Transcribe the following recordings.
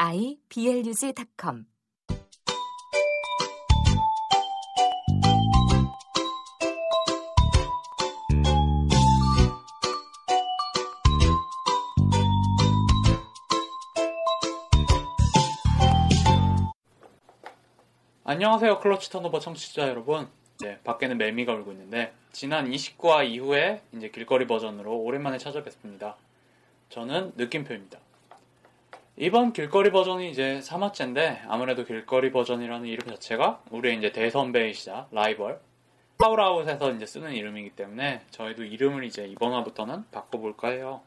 iblog.com 안녕하세요 클러치 턴오버 청취자 여러분. 네, 밖에는 매미가 울고 있는데 지난 29화 이후에 이제 길거리 버전으로 오랜만에 찾아뵙습니다. 저는 느낌표입니다 이번 길거리 버전이 이제 3화째인데 아무래도 길거리 버전이라는 이름 자체가 우리의 이제 대선배이시자 라이벌 파울아웃에서 이제 쓰는 이름이기 때문에 저희도 이름을 이제 이번 화부터는 바꿔볼까 해요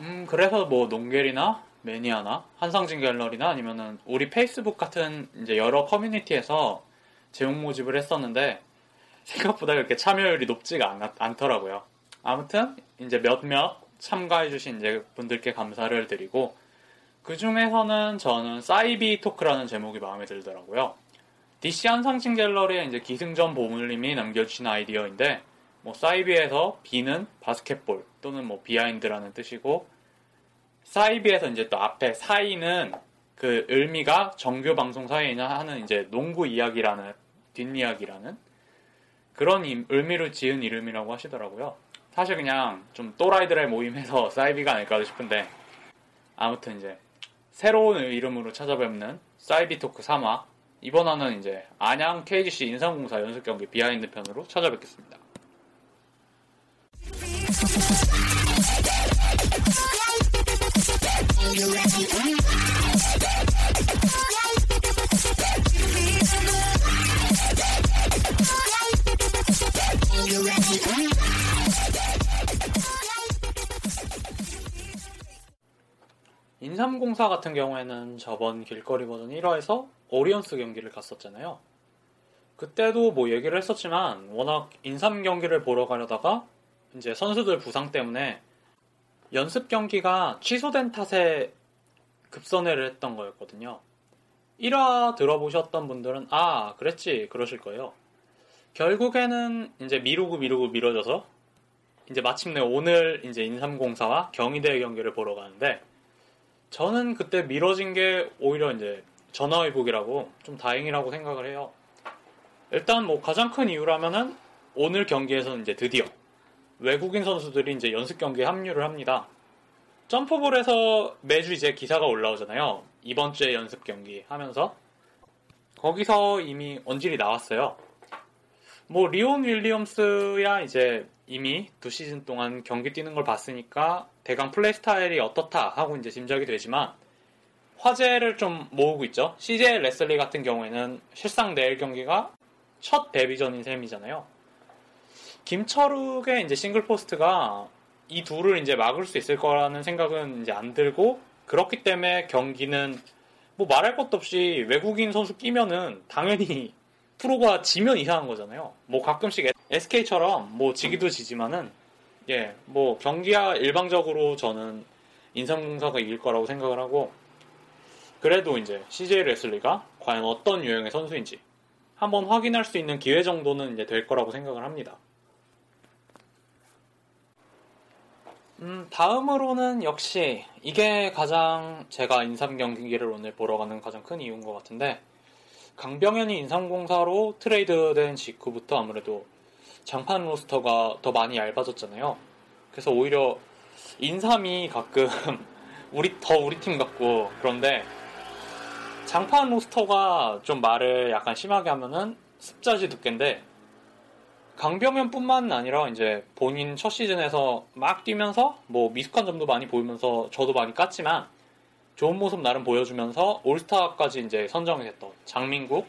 음 그래서 뭐 농갤이나 매니아나 한상진 갤러리나 아니면은 우리 페이스북 같은 이제 여러 커뮤니티에서 제목 모집을 했었는데 생각보다 그렇게 참여율이 높지가 않, 않더라고요. 아무튼 이제 몇몇 참가해주신 이제 분들께 감사를 드리고 그 중에서는 저는 사이비 토크라는 제목이 마음에 들더라고요. DC 한상진 갤러리의 이제 기승전 보물님이 남겨주신 아이디어인데 뭐 사이비에서 B는 basketball 또는 뭐 behind라는 뜻이고 사이비에서 이제 또 앞에 사이는 그 의미가 정규 방송 사이냐 하는 이제 농구 이야기라는 뒷이야기라는 그런 임- 의미로 지은 이름이라고 하시더라고요. 사실 그냥 좀 또라이들의 모임에서 사이비가 아닐까 싶은데 아무튼 이제 새로운 이름으로 찾아뵙는 사이비 토크 3화 이번 화는 이제 안양 KGC 인삼공사 연습 경기 behind 편으로 찾아뵙겠습니다. 인삼공사 같은 경우에는 저번 길거리 버전 1화에서 오리온스 경기를 갔었잖아요. 그때도 뭐 얘기를 했었지만 워낙 인삼 경기를 보러 가려다가 이제 선수들 부상 때문에 연습 경기가 취소된 탓에 급선회를 했던 거였거든요. 1화 들어보셨던 분들은 아 그랬지 그러실 거예요. 결국에는 이제 미루고 미루고 미뤄져서 이제 마침내 오늘 이제 인삼공사와 경희대의 경기를 보러 가는데 저는 그때 미뤄진 게 오히려 이제 전화위복이라고 좀 다행이라고 생각을 해요. 일단 뭐 가장 큰 이유라면은 오늘 경기에서는 이제 드디어 외국인 선수들이 이제 연습 경기에 합류를 합니다. 점프볼에서 매주 이제 기사가 올라오잖아요. 이번 주에 연습 경기 하면서 거기서 이미 언질이 나왔어요. 뭐 리온 윌리엄스야 이제 이미 두 시즌 동안 경기 뛰는 걸 봤으니까 대강 플레이 스타일이 어떻다 하고 이제 짐작이 되지만 화제를 좀 모으고 있죠. CJ 레슬리 같은 경우에는 실상 내일 경기가 첫 데뷔전인 셈이잖아요. 김철욱의 이제 싱글 포스트가 이 둘을 이제 막을 수 있을 거라는 생각은 이제 안 들고 그렇기 때문에 경기는 뭐 말할 것도 없이 외국인 선수 끼면은 당연히 프로가 지면 이상한 거잖아요. 뭐 가끔씩 SK처럼 뭐 지기도 지지만은 예, 뭐 경기야 일방적으로 저는 인삼공사가 이길 거라고 생각을 하고 그래도 이제 CJ 레슬리가 과연 어떤 유형의 선수인지 한번 확인할 수 있는 기회 정도는 이제 될 거라고 생각을 합니다. 음, 다음으로는 역시 이게 가장 제가 인삼 경기를 오늘 보러 가는 가장 큰 이유인 것 같은데 강병현이 인삼공사로 트레이드된 직후부터 아무래도 장판 로스터가 더 많이 얇아졌잖아요. 그래서 오히려 인삼이 가끔 우리 더 우리 팀 같고 그런데 장판 로스터가 좀 말을 약간 심하게 하면은 습자지 두께인데 강병현뿐만 아니라 이제 본인 첫 시즌에서 막 뛰면서 뭐 미숙한 점도 많이 보이면서 저도 많이 깠지만 좋은 모습 나름 보여주면서 올스타까지 이제 선정이 됐던 장민국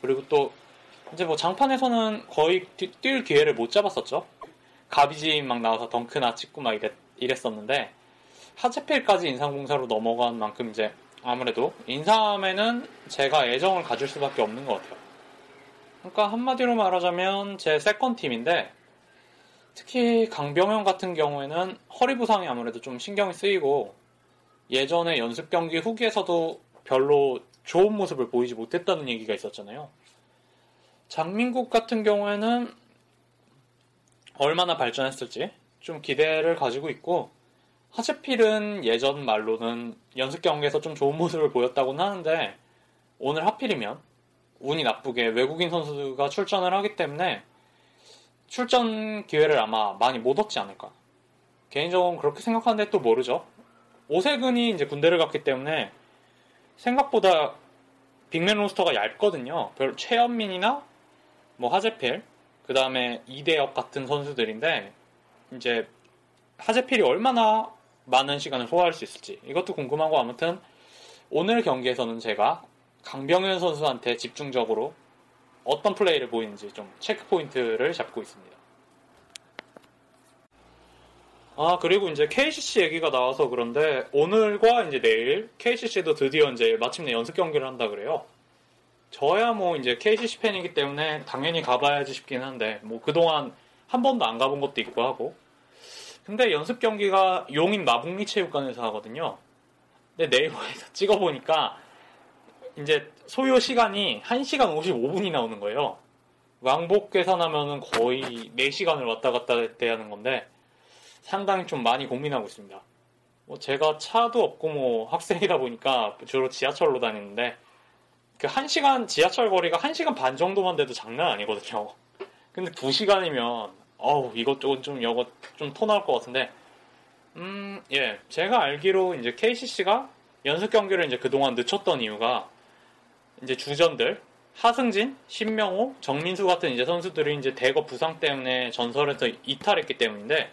그리고 또 이제 뭐 장판에서는 거의 뛰- 뛸 기회를 못 잡았었죠. 가비지 막 나와서 덩크나 찍고 막 이랬, 이랬었는데 하재필까지 인삼공사로 넘어간 만큼 이제 아무래도 인삼에는 제가 애정을 가질 수밖에 없는 것 같아요. 그러니까 한마디로 말하자면 제 second 팀인데 특히 강병현 같은 경우에는 허리 부상이 아무래도 좀 신경이 쓰이고 예전에 연습 경기 후기에서도 별로 좋은 모습을 보이지 못했다는 얘기가 있었잖아요. 장민국 같은 경우에는 얼마나 발전했을지 좀 기대를 가지고 있고 하재필은 예전 말로는 연습 경기에서 좀 좋은 모습을 보였다고는 하는데 오늘 하필이면 운이 나쁘게 외국인 선수가 출전을 하기 때문에 출전 기회를 아마 많이 못 얻지 않을까. 개인적으로 그렇게 생각하는데 또 모르죠. 오세근이 이제 군대를 갔기 때문에 생각보다 빅맨 로스터가 얇거든요. 별 최현민이나 뭐 하재필, 그 다음에 이대엽 같은 선수들인데 이제 하재필이 얼마나 많은 시간을 소화할 수 있을지 이것도 궁금하고 아무튼 오늘 경기에서는 제가 강병현 선수한테 집중적으로 어떤 플레이를 보이는지 좀 체크 포인트를 잡고 있습니다. 아 그리고 이제 KCC 얘기가 나와서 그런데 오늘과 이제 내일 KCC도 드디어 이제 마침내 연습 경기를 한다 그래요. 저야 뭐 이제 KCC 팬이기 때문에 당연히 가봐야지 싶긴 한데 뭐 그동안 한 번도 안 가본 것도 있고 하고 근데 연습 경기가 용인 마북리 체육관에서 하거든요. 근데 네이버에서 찍어보니까 이제 소요 시간이 1시간 55분이 나오는 거예요. 왕복 계산하면은 거의 4시간을 왔다 갔다 해야 하는 건데 상당히 좀 많이 고민하고 있습니다. 뭐 제가 차도 없고 뭐 학생이다 보니까 주로 지하철로 다니는데 그 1시간 지하철 거리가 1시간 반 정도만 돼도 장난 아니거든요. 근데 2시간이면 어우 이것저것 좀 이거 좀토 나올 것 같은데 음, 예. 제가 알기로 이제 KCC가 연습 경기를 이제 그동안 늦췄던 이유가 이제 주전들 하승진, 신명호, 정민수 같은 이제 선수들이 이제 대거 부상 때문에 전설에서 이탈했기 때문인데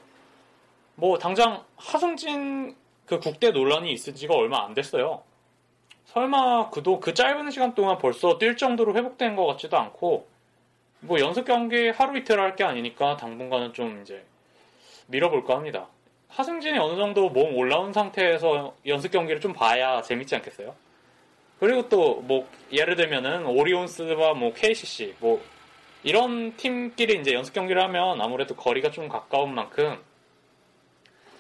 뭐 당장 하승진 그 국대 논란이 있은 지가 얼마 안 됐어요. 설마 그도 그 짧은 시간 동안 벌써 뛸 정도로 회복된 것 같지도 않고 뭐 연습 경기 하루 이틀 할 게 아니니까 당분간은 좀 이제 밀어볼까 합니다. 하승진이 어느 정도 몸 올라온 상태에서 연습 경기를 좀 봐야 재밌지 않겠어요? 그리고 또 뭐 예를 들면은 오리온스와 뭐 KCC 뭐 이런 팀끼리 이제 연습 경기를 하면 아무래도 거리가 좀 가까운 만큼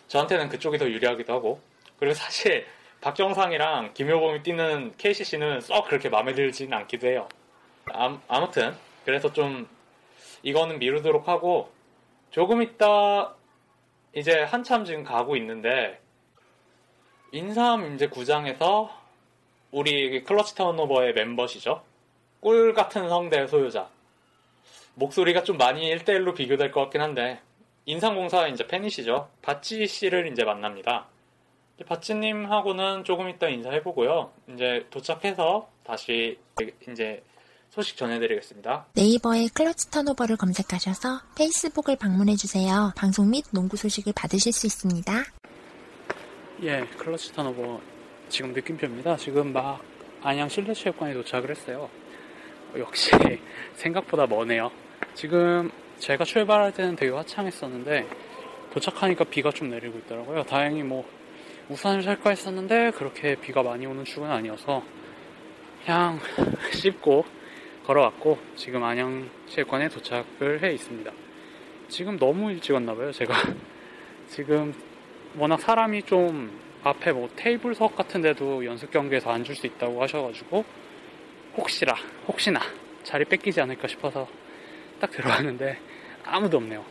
저한테는 그쪽이 더 유리하기도 하고 그리고 사실 박정상이랑 김효범이 뛰는 KCC는 썩 그렇게 마음에 들지는 않기도 해요. 암- 아무튼 그래서 좀 이거는 미루도록 하고 조금 있다 이제 한참 지금 가고 있는데 인삼 이제 구장에서 우리 클러치 턴오버의 멤버시죠. 꿀 같은 성대 소유자. 목소리가 좀 많이 1대1로 비교될 것 같긴 한데 인삼공사 이제 팬이시죠. 바찌 씨를 이제 만납니다. 이제 바찌님하고는 조금 이따 인사해보고요. 이제 도착해서 다시 이제 소식 전해드리겠습니다. 네이버에 클러치 턴오버를 검색하셔서 페이스북을 방문해주세요. 방송 및 농구 소식을 받으실 수 있습니다. 예, 클러치 턴오버 지금 느낌표입니다. 지금 막 안양 실내체육관에 도착을 했어요. 역시 생각보다 머네요. 지금 제가 출발할 때는 되게 화창했었는데 도착하니까 비가 좀 내리고 있더라고요. 다행히 뭐 우산을 살까 했었는데 그렇게 비가 많이 오는 축은 아니어서 그냥 씹고 걸어왔고 지금 안양 체육관에 도착을 해 있습니다. 지금 너무 일찍 왔나봐요, 제가. 지금 워낙 사람이 좀 앞에 뭐 테이블석 같은 데도 연습 경기에서 앉을 수 있다고 하셔가지고 혹시라 혹시나 자리 뺏기지 않을까 싶어서 딱 들어왔는데 아무도 없네요.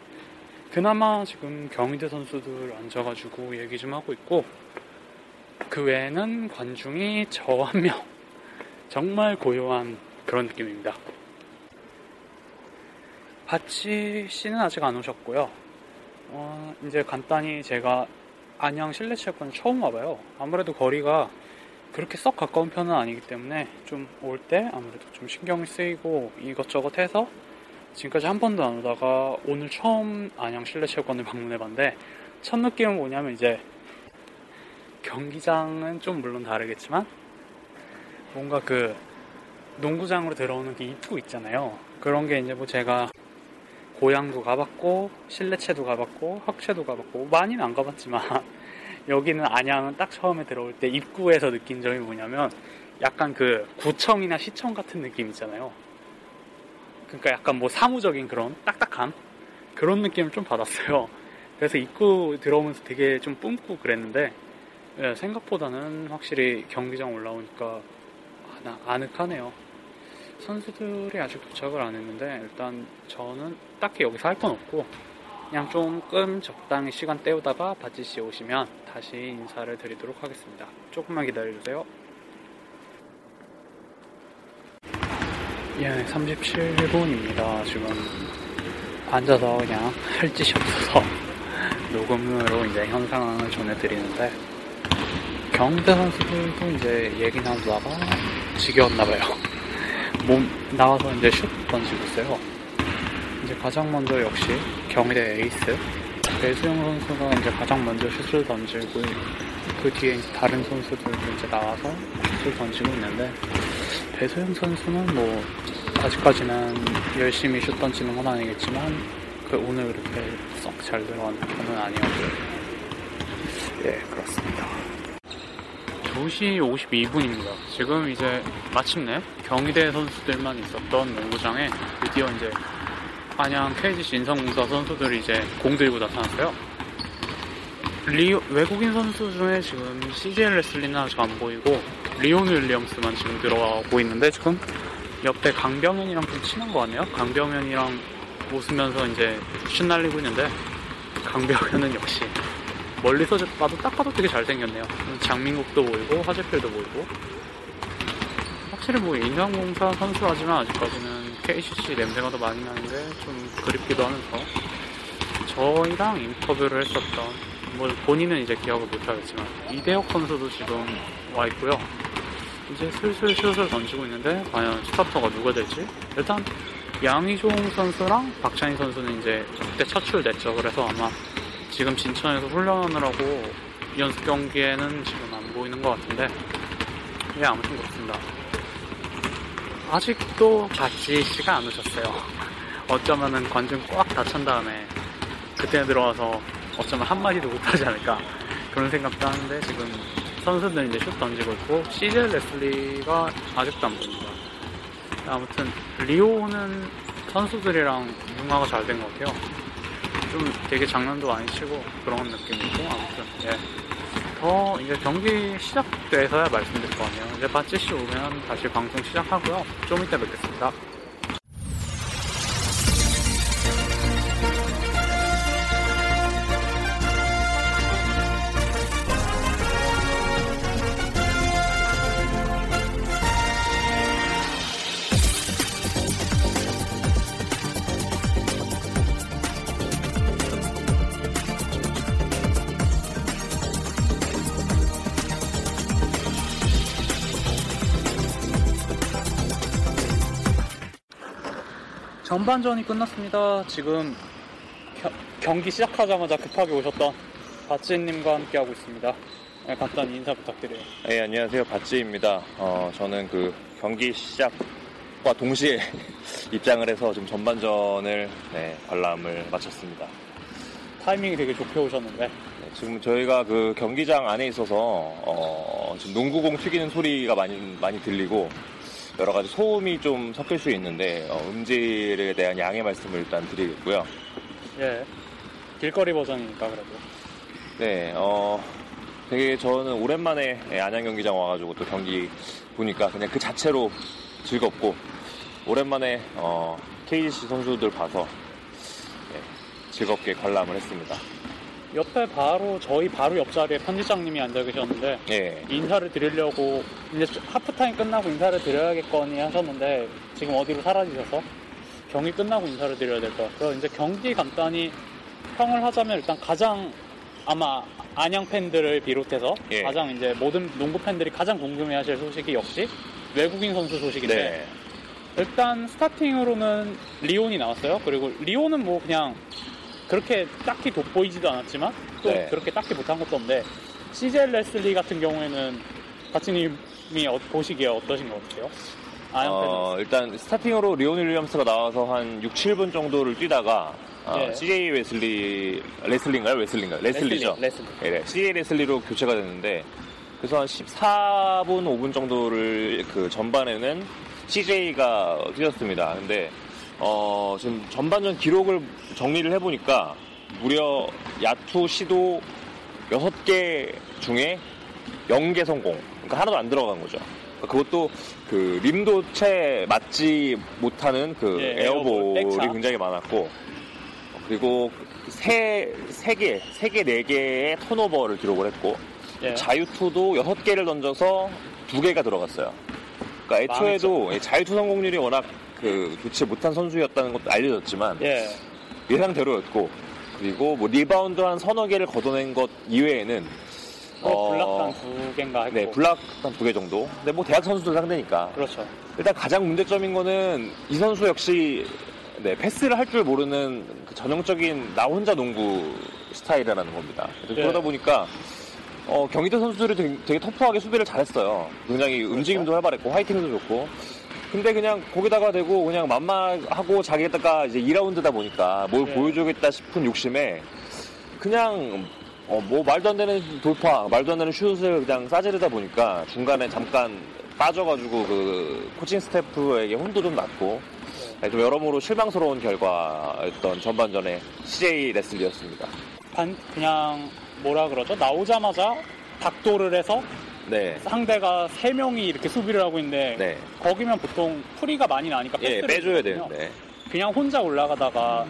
그나마 지금 경희대 선수들 앉아가지고 얘기 좀 하고 있고 그 외에는 관중이 저 한 명 정말 고요한 그런 느낌입니다. 바치 씨는 아직 안 오셨고요. 어, 이제 간단히 제가 안양 실내 체육관 처음 와봐요. 아무래도 거리가 그렇게 썩 가까운 편은 아니기 때문에 좀 올 때 아무래도 좀 신경이 쓰이고 이것저것 해서 지금까지 한 번도 안 오다가 오늘 처음 안양 실내 체육관을 방문해봤는데 첫 느낌은 뭐냐면 이제 경기장은 좀 물론 다르겠지만 뭔가 그 농구장으로 들어오는 그 입구 있잖아요. 그런 게 이제 뭐 제가 고향도 가봤고 실내체도 가봤고 학체도 가봤고 많이는 안 가봤지만 여기는 안양은 딱 처음에 들어올 때 입구에서 느낀 점이 뭐냐면 약간 그 구청이나 시청 같은 느낌 있잖아요. 그러니까 약간 뭐 사무적인 그런 딱딱함 그런 느낌을 좀 받았어요. 그래서 입구 들어오면서 되게 좀 뿜고 그랬는데 예, 생각보다는 확실히 경기장 올라오니까 아늑하네요. 선수들이 아직 도착을 안 했는데 일단 저는 딱히 여기서 할 건 없고 그냥 조금 적당히 시간 때우다가 바지 씨 오시면 다시 인사를 드리도록 하겠습니다. 조금만 기다려주세요. 예, 37분입니다. 지금 앉아서 그냥 할 짓이 없어서 녹음으로 이제 현 상황을 전해드리는데 경대 선수들도 이제 얘기 나누다가 지겨웠나봐요. 몸 나와서 이제 슛 던지고 있어요. 이제 가장 먼저 역시 경희대 에이스 배수영 선수가 이제 가장 먼저 슛을 던지고 그 뒤에 다른 선수들도 이제 나와서 슛을 던지고 있는데 배소영 선수는 뭐 아직까지는 열심히 슛 던지는 건 아니겠지만 그 오늘 그렇게 썩 잘 들어가는 편은 아니었고요. 예, 그렇습니다. 2시 52분입니다. 지금 이제 마침내 경희대 선수들만 있었던 농구장에 드디어 이제 안양 KGC 인성공사 선수들이 이제 공 들고 나타났어요. 리 외국인 선수 중에 지금 CJ 레슬리는 아직 안 보이고 리온 윌리엄스만 지금 들어가고 있는데 지금 옆에 강병현이랑 좀 친한 것 같네요. 강병현이랑 웃으면서 이제 슛 날리고 있는데 강병현은 역시 멀리서 봐도 딱 봐도 되게 잘생겼네요. 장민국도 보이고 화재필도 보이고 확실히 뭐 인상공사 선수라지만 아직까지는 KCC 냄새가 더 많이 나는데 좀 그립기도 하면서 저희랑 인터뷰를 했었던 뭐 본인은 이제 기억을 못하겠지만 이대혁 선수도 지금 와 있고요. 이제 슬슬 슛을 던지고 있는데 과연 스타터가 누가 될지 일단 양희종 선수랑 박찬희 선수는 이제 그때 차출됐죠. 그래서 아마 지금 진천에서 훈련을 하고 연습 경기에는 지금 안 보이는 것 같은데 예 아무튼 그렇습니다. 아직도 자지 씨가 안 오셨어요. 어쩌면은 관중 꽉 닫힌 다음에 그때 들어와서 어쩌면 한마디도 못하지 않을까 그런 생각도 하는데 지금 선수들 이제 슛 던지고 있고 CJ 레슬리가 아직도 안 보입니다. 아무튼 리오는 선수들이랑 융화가 잘 된 것 같아요. 좀 되게 장난도 많이 치고 그런 느낌이고 아무튼 예. 더 이제 경기 시작돼서야 말씀드릴 거 아니에요. 이제 바찌 씨 오면 다시 방송 시작하고요. 좀 이따 뵙겠습니다. 전반전이 끝났습니다. 지금 겨- 경기 시작하자마자 급하게 오셨던 바찌님과 함께하고 있습니다. 네, 간단히 인사 부탁드려요. 네, 안녕하세요. 바찌입니다. 어, 저는 그 경기 시작과 동시에 입장을 해서 좀 전반전을 네, 관람을 마쳤습니다. 타이밍이 되게 좋게 오셨는데 네, 지금 저희가 그 경기장 안에 있어서 어, 지금 농구공 튀기는 소리가 많이 많이 들리고 여러 가지 소음이 좀 섞일 수 있는데 어, 음질에 대한 양해 말씀을 일단 드리겠고요. 예 길거리 버전이니까 그래도 네, 어, 되게 저는 오랜만에 예, 안양 경기장 와가지고 또 경기 보니까 그냥 그 자체로 즐겁고 오랜만에 어, KGC 선수들 봐서 예, 즐겁게 관람을 했습니다. 옆에 바로 저희 바로 옆자리에 편집장님이 앉아 계셨는데 예, 인사를 드리려고 이제 하프타임 끝나고 인사를 드려야겠거니 하셨는데 지금 어디로 사라지셔서 경기 끝나고 인사를 드려야 될 것 같고요. 이제 경기 간단히 평을 하자면 일단 가장 아마 안양 팬들을 비롯해서 예. 가장 이제 모든 농구 팬들이 가장 궁금해하실 소식이 역시 외국인 선수 소식인데 네, 일단 스타팅으로는 리온이 나왔어요. 그리고 리온은 뭐 그냥 그렇게 딱히 돋보이지도 않았지만 또 네. 그렇게 딱히 못한 것도 없는데 CJ 레슬리 같은 경우에는 가치님이 어- 보시기에 어떠신 것 같아요? 어, 일단 스타팅으로 리온 윌리엄스가 나와서 한 6, 7분 정도를 뛰다가 어, 예. CJ 레슬리 레슬리인가요? 레슬리인가요? 레슬리죠. 레슬리. 네, 네. CJ 레슬리로 교체가 됐는데 그래서 한 14분, 5분 정도를 그 전반에는 CJ가 뛰었습니다. 근데 어, 지금 전반전 기록을 정리를 해보니까 무려 야투 시도 6개 중에 0개 성공. 그러니까 하나도 안 들어간 거죠. 그러니까 그것도 그 림도 채 맞지 못하는 그 예, 에어볼, 에어볼이 백차. 굉장히 많았고 그리고 세, 세 개, 세 개, 네 개의 턴오버를 기록을 했고 예. 자유투도 여섯 개를 던져서 두 개가 들어갔어요. 그러니까 애초에도 예, 자유투 성공률이 워낙 그 좋지 못한 선수였다는 것도 알려졌지만 예. 예상대로였고 그리고 뭐 리바운드 한 서너 개를 걷어낸 것 이외에는 어, 어, block도 한 두 개인가 했고. 네 블락 한두개 정도. 근데 뭐 대학 선수들 상대니까 그렇죠. 일단 가장 문제점인 거는 이 선수 역시 네, 패스를 할 줄 모르는 그 전형적인 나 혼자 농구 스타일이라는 겁니다. 예. 그러다 보니까 어, 경희대 선수들이 되게, 되게 터프하게 수비를 잘했어요. 굉장히 움직임도 활발했고 화이팅도 좋고. 근데 그냥 거기다가 대고 그냥 만만하고 자기가 이제 2라운드다 보니까 뭘 예. 보여주겠다 싶은 욕심에 그냥 어, 뭐 말도 안 되는 돌파, 말도 안 되는 슛을 그냥 싸지르다 보니까 중간에 잠깐 빠져가지고 그 코칭 스태프에게 혼도 좀 났고 네, 좀 여러모로 실망스러운 결과였던 전반전의 CJ 레슬리였습니다. 반, 그냥 뭐라 그러죠? 나오자마자 닥도를 해서 네. 상대가 세명이 이렇게 수비를 하고 있는데 네. 거기면 보통 프리가 많이 나니까 예, 패스를 빼줘야 주거든요. 되는데. 그냥 혼자 올라가다가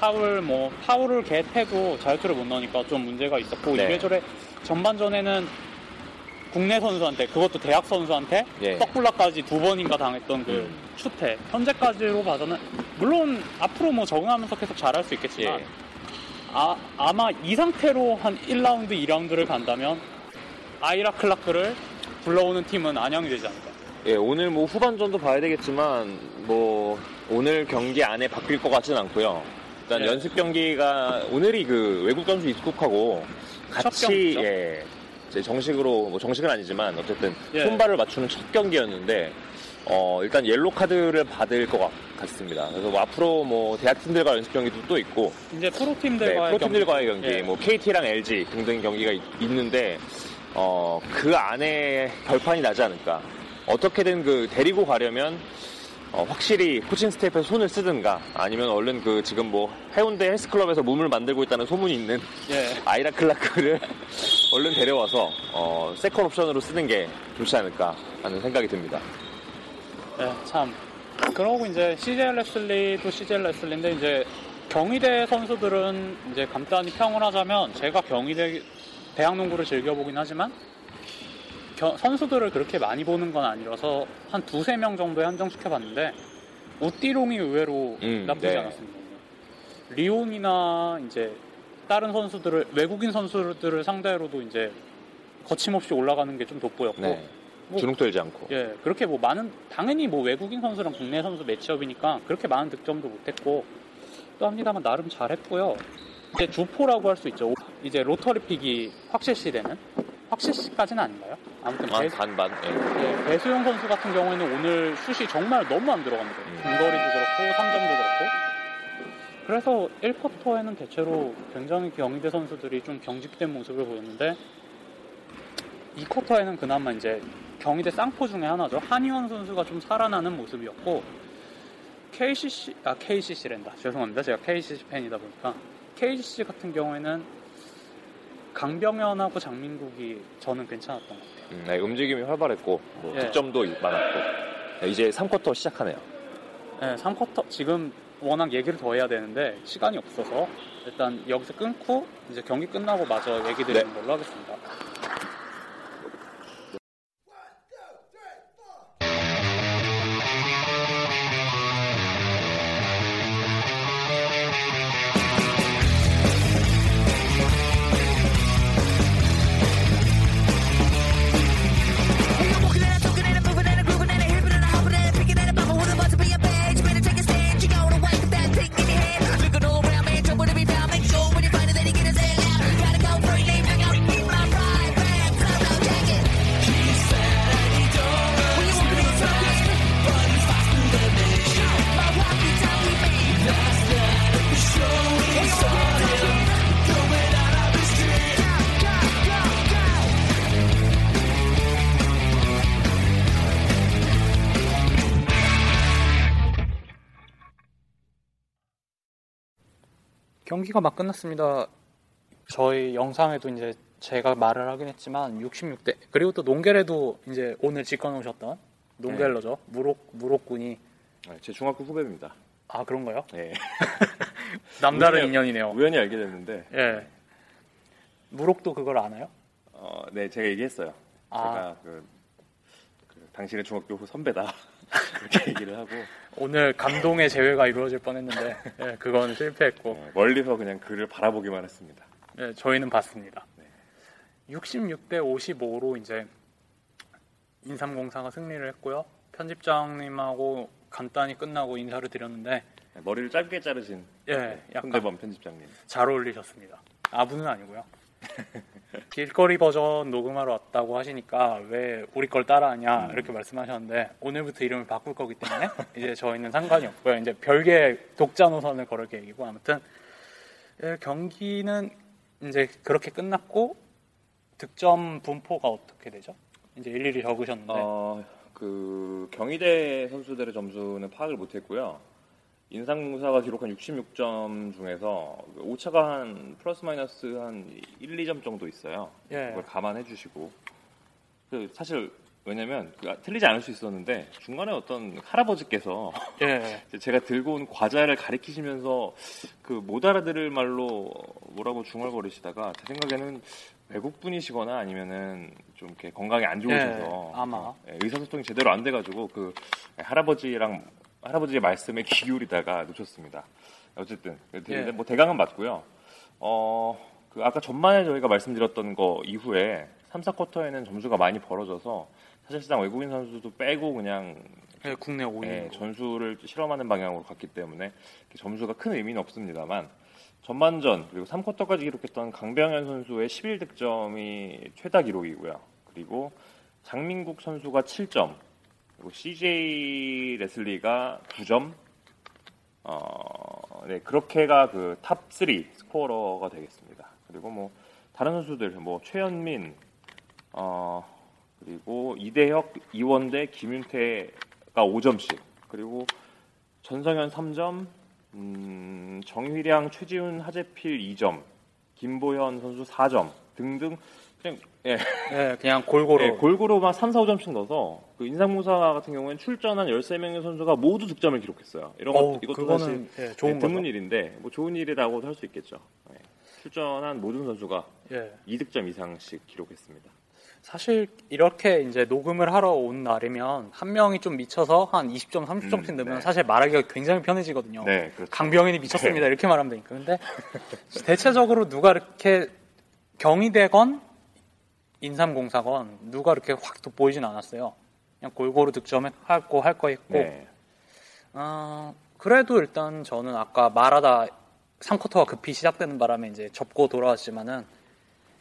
파울 뭐 파울을 개패도 자유투를 못 넣으니까 좀 문제가 있었고 네. 이래저래 전반전에는 국내 선수한테 그것도 대학 선수한테 예. 떡블락까지 두 번인가 당했던 그 음. 추태 현재까지로 봐서는 물론 앞으로 뭐 적응하면서 계속 잘할 수 있겠지만 예. 아, 아마 이 상태로 한 1라운드, 2라운드를 간다면 아이라 클라크를 불러오는 팀은 안양이 되지 않을까. 예, 오늘 뭐 후반전도 봐야 되겠지만 뭐 오늘 경기 안에 바뀔 것 같지는 않고요. 일단 예. 연습 경기가 오늘이 그 외국 선수 입국하고 첫 같이? 예, 이제 정식으로 뭐 정식은 아니지만 어쨌든 예. 손발을 맞추는 첫 경기였는데 어, 일단 옐로 카드를 받을 것 같- 같습니다. 그래서 뭐 앞으로 뭐 대학 팀들과 연습 경기도 또 있고 이제 네, 프로 팀들과의 프로팀들과의 경기, 예. 뭐 KT랑 LG 등등 경기가 있- 있는데 어, 그 안에 결판이 나지 않을까. 어떻게든 그 데리고 가려면 어, 확실히 코칭 스태프에 손을 쓰든가 아니면 얼른 그 지금 뭐 해운대 헬스클럽에서 몸을 만들고 있다는 소문이 있는 예. 아이라 클라크를 얼른 데려와서 어, second 옵션으로 쓰는 게 좋지 않을까 하는 생각이 듭니다. 예, 참. 그러고 이제 CJ 레슬리도 CJ 레슬리인데 이제 경희대 선수들은 이제 간단히 평을 하자면 제가 경희대 대학 농구를 즐겨보긴 하지만 겨- 선수들을 그렇게 많이 보는 건 아니라서 한 두세 명 정도에 한정시켜봤는데 우띠롱이 의외로 음, 나쁘지 네. 않았습니다. 리온이나 이제 다른 선수들을 외국인 선수들을 상대로도 이제 거침없이 올라가는 게 좀 돋보였고 네. 뭐- 주눅 들지 않고. 예, 그렇게 뭐 많은 당연히 뭐 외국인 선수랑 국내 선수 매치업이니까 그렇게 많은 득점도 못했고 또 합니다만 나름 잘했고요. 이제 주포라고 할 수 있죠. 이제 로터리 픽이 확실시 되는 확실시까지는 아닌가요? 아무튼 아, 배, 반반. 예. 예, 배수영 선수 같은 경우에는 오늘 슛이 정말 너무 안 들어갑니다. 음. 중거리도 그렇고 3점도 그렇고. 그래서 1쿼터에는 대체로 굉장히 경희대 선수들이 좀 경직된 모습을 보였는데 2쿼터에는 그나마 이제 경희대 쌍포 중에 하나죠. 한희원 선수가 좀 살아나는 모습이었고 KCC 아 KCC랜다. 죄송합니다. 제가 KCC 팬이다 보니까 KCC 같은 경우에는 강병현하고 장민국이 저는 괜찮았던 것 같아요. 음, 네, 움직임이 활발했고 뭐 예. 득점도 많았고 네, 이제 3쿼터 시작하네요. 네, 3쿼터 지금 워낙 얘기를 더 해야 되는데 시간이 없어서 일단 여기서 끊고 이제 경기 끝나고 마저 얘기 드리는 네. 걸로 하겠습니다. 경기가 막 끝났습니다. 저희 영상에도 이제 제가 말을 하긴 했지만 66대 그리고 또 농겔에도 이제 오늘 직관 오셨던 농겔러죠 무록 무록군이 네, 제 중학교 후배입니다. 아 그런가요? 네. 남다른 우연히- 인연이네요. 우연히 알게 됐는데, 예. 무록도 그걸 아나요? 어, 네, 제가 얘기했어요. 아. 제가 그, 그 당신의 중학교 후 선배다. 그렇게 얘기를 하고, 오늘 감동의 재회가 이루어질 뻔했는데 예, 그건 실패했고 어, 멀리서 그냥 그를 바라보기만 했습니다. 예, 저희는 봤습니다. 66대 55로 이제 인삼공사가 승리를 했고요. 편집장님하고 간단히 끝나고 인사를 드렸는데 네, 머리를 짧게 자르신 예, 네, 약간 편집장님. 잘 어울리셨습니다. 아부는 아니고요. 길거리 버전 녹음하러 왔다고 하시니까 왜 우리 걸 따라하냐 이렇게 말씀하셨는데 오늘부터 이름을 바꿀 거기 때문에 이제 저희는 상관이 없고요. 이제 별개의 독자 노선을 걸을 계획이고 아무튼 예, 경기는 이제 그렇게 끝났고 득점 분포가 어떻게 되죠? 이제 일일이 적으셨는데 어, 그 경희대 선수들의 점수는 파악을 못했고요. 인상공사가 기록한 66점 중에서 오차가 한 플러스 마이너스 한 1, 2점 정도 있어요. 예. 그걸 감안해 주시고 그 사실 왜냐면 그 틀리지 않을 수 있었는데 중간에 어떤 할아버지께서 예, 제가 들고 온 과자를 가리키시면서 그 못 알아들을 말로 뭐라고 중얼거리시다가 제 생각에는 외국 분이시거나 아니면은 좀 이렇게 건강이 안 좋으셔서 예, 아마. 예, 의사소통이 제대로 안 돼가지고 그 할아버지랑 할아버지의 말씀에 귀 기울이다가 놓쳤습니다. 어쨌든 예. 뭐 대강은 맞고요. 어, 그 아까 전반에 저희가 말씀드렸던 거 이후에 3, 4쿼터에는 점수가 많이 벌어져서 사실상 외국인 선수도 빼고 그냥 예, 국내 5위 예, 전술을 실험하는 방향으로 갔기 때문에 점수가 큰 의미는 없습니다만 전반전 그리고 3쿼터까지 기록했던 강병현 선수의 11득점이 최다 기록이고요. 그리고 장민국 선수가 7점, 그리고 CJ 레슬리가 9점. 어, 네, 그렇게가 그 top 3 scorer가 되겠습니다. 그리고 뭐 다른 선수들 뭐 최현민 어, 그리고 이대혁, 이원대, 김윤태가 5점씩 그리고 전성현 3점, 음, 정휘량, 최지훈, 하재필 2점, 김보현 선수 4점 등등 그냥 예, 예, 그냥 골고루 예, 골고루 막 3, 4, 5점씩 넣어서 그 인삼공사 같은 경우에는 출전한 13명의 선수가 모두 득점을 기록했어요. 이런 것 이것도 사실 그거는 예, 좋은 예, 드문. 일인데 뭐 좋은 일이라고도 할 수 있겠죠. 예. 출전한 모든 선수가 예. 2득점 이상씩 기록했습니다. 사실 이렇게 이제 녹음을 하러 온 날이면 한 명이 좀 미쳐서 한 20점, 30점씩 음, 넣으면 네. 사실 말하기가 굉장히 편해지거든요. 네, 그렇죠. 강병현이 미쳤습니다. 이렇게 말하면 되니까. 근데 대체적으로 누가 이렇게 경희대건 인삼공사건 누가 이렇게 확 돋보이진 않았어요. 그냥 골고루 득점했고 할 거 했고 네. 어, 그래도 일단 저는 아까 말하다 3쿼터가 급히 시작되는 바람에 이제 접고 돌아왔지만은